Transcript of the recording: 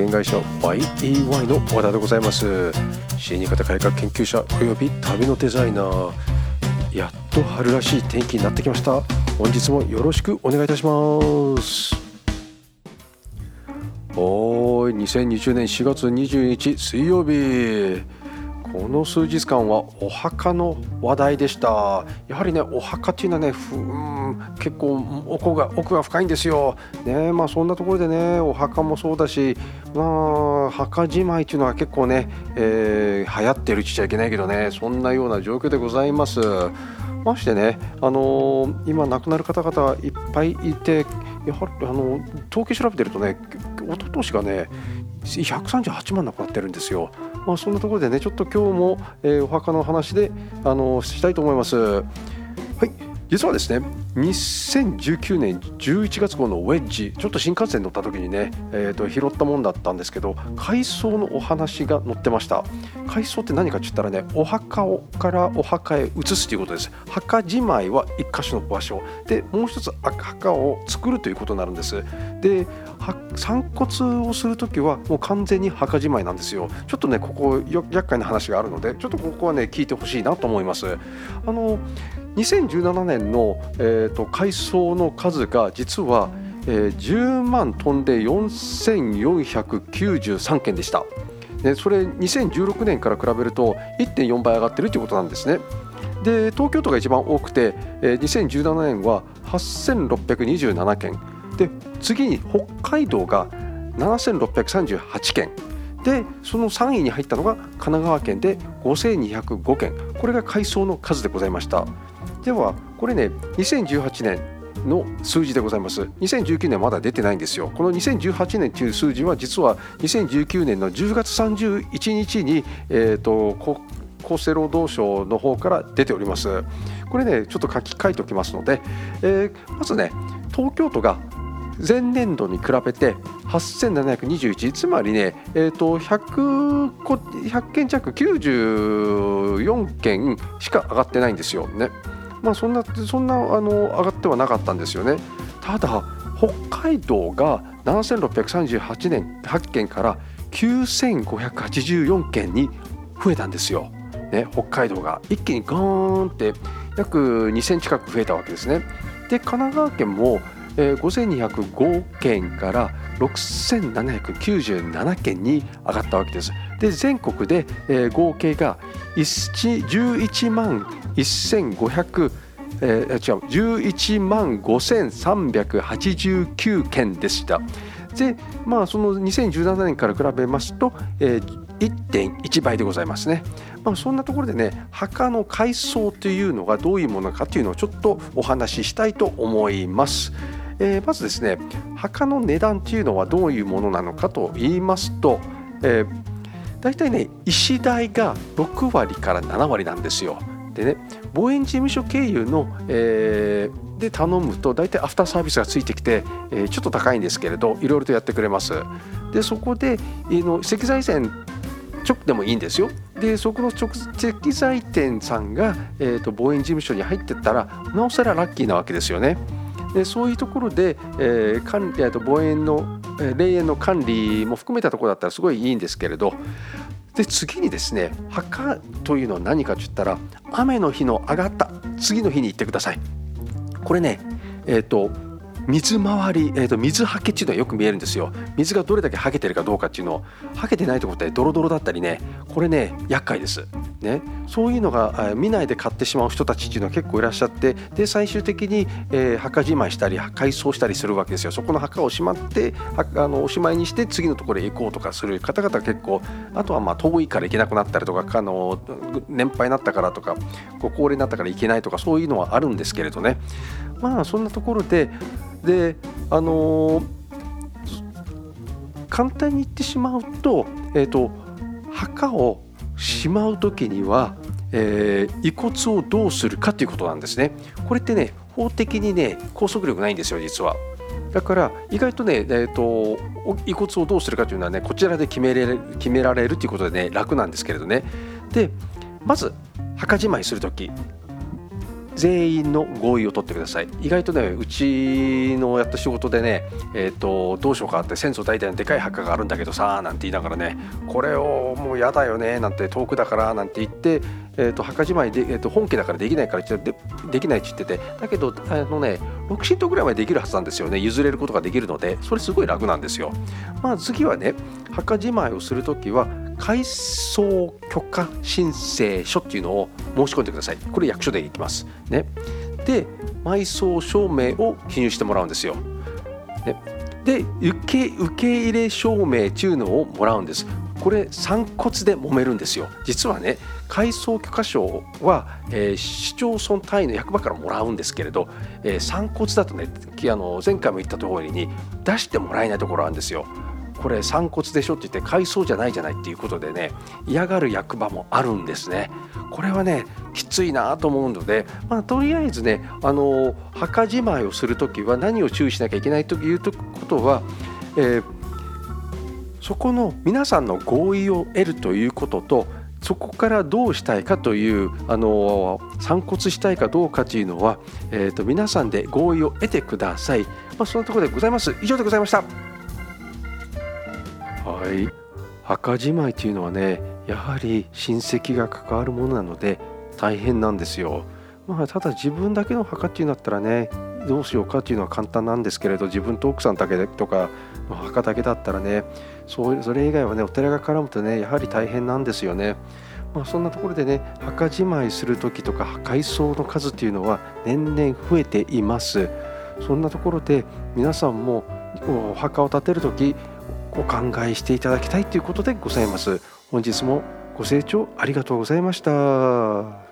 言会社 YEY の和田でございます。新潟改革研究者および旅のデザイナー。やっと春らしい天気になってきました。本日もよろしくお願いいたします。おーい2020年4月22日水曜日。この数日間はお墓の話題でした。やはりねお墓っていうのはねふん結構奥が奥が深いんですよ、ねまあ、そんなところでねお墓もそうだし、まあ、墓じまいっていうのは結構ね、えー、流行ってるちっちゃいけないけどねそんなような状況でございます。ましてね、あのー、今亡くなる方々いっぱいいてやはりあの統計調べてるとね一昨年がね138万亡くなってるんですよ。まあ、そんなところでねちょっと今日も、えー、お墓の話であのしたいと思います。はい実はですね2019年11月号のウェッジちょっと新幹線乗った時にね、えー、と拾ったもんだったんですけど海藻のお話が載ってました。海藻って何かって言ったらねお墓からお墓へ移すということです。墓じまいは一箇所の場所。でもう一つ墓を作るということになるんです。で散骨をする時はもう完全に墓じまいなんですよ。ちょっとねここ厄介な話があるのでちょっとここはね聞いてほしいなと思います。あの2017年の、えーと、海藻の数が実は、えー、10万トンで4493件でした。でそれ2016年から比べると1.4倍上がってるということなんですね。で東京都が一番多くて、えー、2017年は8627件。で次に北海道が7638件。でその3位に入ったのが神奈川県で5205件。これが海藻の数でございましたではこれね2018年の数字でございます。2019年まだ出てないんですよ。この2018年という数字は実は2019年の10月31日に、えーと、厚生労働省の方から出ております。これねちょっと書き換えておきますので、えー、まずね東京都が前年度に比べて8721つまりね、えーと、100, 100件弱94件しか上がってないんですよ。ね。まあ、そんなそんなあの上がってはなかったんですよね。ただ北海道が7638年8件から9584件に増えたんですよ。ね、北海道が一気にガーンって約2000近く増えたわけですね。で神奈川県も、えー、5205件から6797件に上がったわけです。で全国で、合計が11万1500えー、違う11万5389件でした。でまあその2017年から比べますと、えー、1.1倍でございますね。まあ、そんなところでね墓の海藻というのがどういうものかというのをちょっとお話ししたいと思います。えー、まずですね墓の値段というのはどういうものなのかと言いますと、えー、大体ね石代が6割から7割なんですよ。でね防衛事務所経由の、えー、で頼むと大体アフターサービスがついてきて、えー、ちょっと高いんですけれどいろいろとやってくれます。でそこで、えー、の石材店直でもいいんですよ。でそこの直石材店さんが、えーと、防衛事務所に入ってったらなおさらラッキーなわけですよね。でそういうところで、えー、管理と防衛の、えー、霊園の管理も含めたところだったらすごいいいんですけれどで次にですね墓というのは何かといったら雨の日の上がった次の日に行ってください。これねえ、ー、と水回り、えーと、水はけっていうのはよく見えるんですよ。水がどれだけはけてるかどうかっていうのをはけてないところってドロドロだったりねこれね厄介です。ねそういうのが見ないで買ってしまう人たちっていうのは結構いらっしゃってで最終的に、えー、墓じまいしたり改装したりするわけですよ。そこの墓をしまってあのおしまいにして次のところへ行こうとかする方々結構あとはまあ遠いから行けなくなったりとかあの年配になったからとかご高齢になったから行けないとかそういうのはあるんですけれどね。まあそんなところでであのー、簡単に言ってしまうと,、えーと、墓をしまう時には、えー、遺骨をどうするかということなんですね。これってね法的にね拘束力ないんですよ実は。だから意外とね、えーと、遺骨をどうするかというのはねこちらで決めれ決められるということでね楽なんですけれどね。でまず墓じまいする時全員の合意を取ってください意外とねうちのやった仕事でね、えーと、どうしようかって先祖代々のでかい墓があるんだけどさなんて言いながらねこれをもう嫌だよねなんて遠くだからなんて言って、えーと、墓じまいで、えーと、本家だからできないからでできないって言っててだけどあのね6神道ぐらいまでできるはずなんですよね譲れることができるのでそれすごい楽なんですよ。まあ次はね墓じまいをする時は改装許可申請書っていうのを申し込んでください。これ役所で行きます。ね。で埋葬証明を記入してもらうんですよ、ね、で受け受け入れ証明っていうのをもらうんです。これ散骨で揉めるんですよ。実はね改装許可証は、えー、市町村単位の役場からもらうんですけれど、えー、散骨だとねあの前回も言った通りに出してもらえないところあるんですよ。これ散骨でしょって言って改装じゃないじゃないっていうことでね嫌がる役場もあるんですね。これはねきついなと思うので、まあ、とりあえずねあの墓じまいをする時は何を注意しなきゃいけないということは、えー、そこの皆さんの合意を得るということとそこからどうしたいかというあの散骨したいかどうかというのは、えーと、と皆さんで合意を得てください。まあ、そのところでございます。以上でございました。はい墓じまいというのはねやはり親戚が関わるものなので大変なんですよ。まあ、ただ自分だけの墓っていうんだったらねどうしようかっていうのは簡単なんですけれど自分と奥さんだけとかの墓だけだったらねそうそれ以外はねお寺が絡むとねやはり大変なんですよね。まあ、そんなところでね墓じまいする時とか改装の数っていうのは年々増えています。そんなところで皆さんもお墓を建てる時お考えしていただきたいということでございます。本日もご清聴ありがとうございました。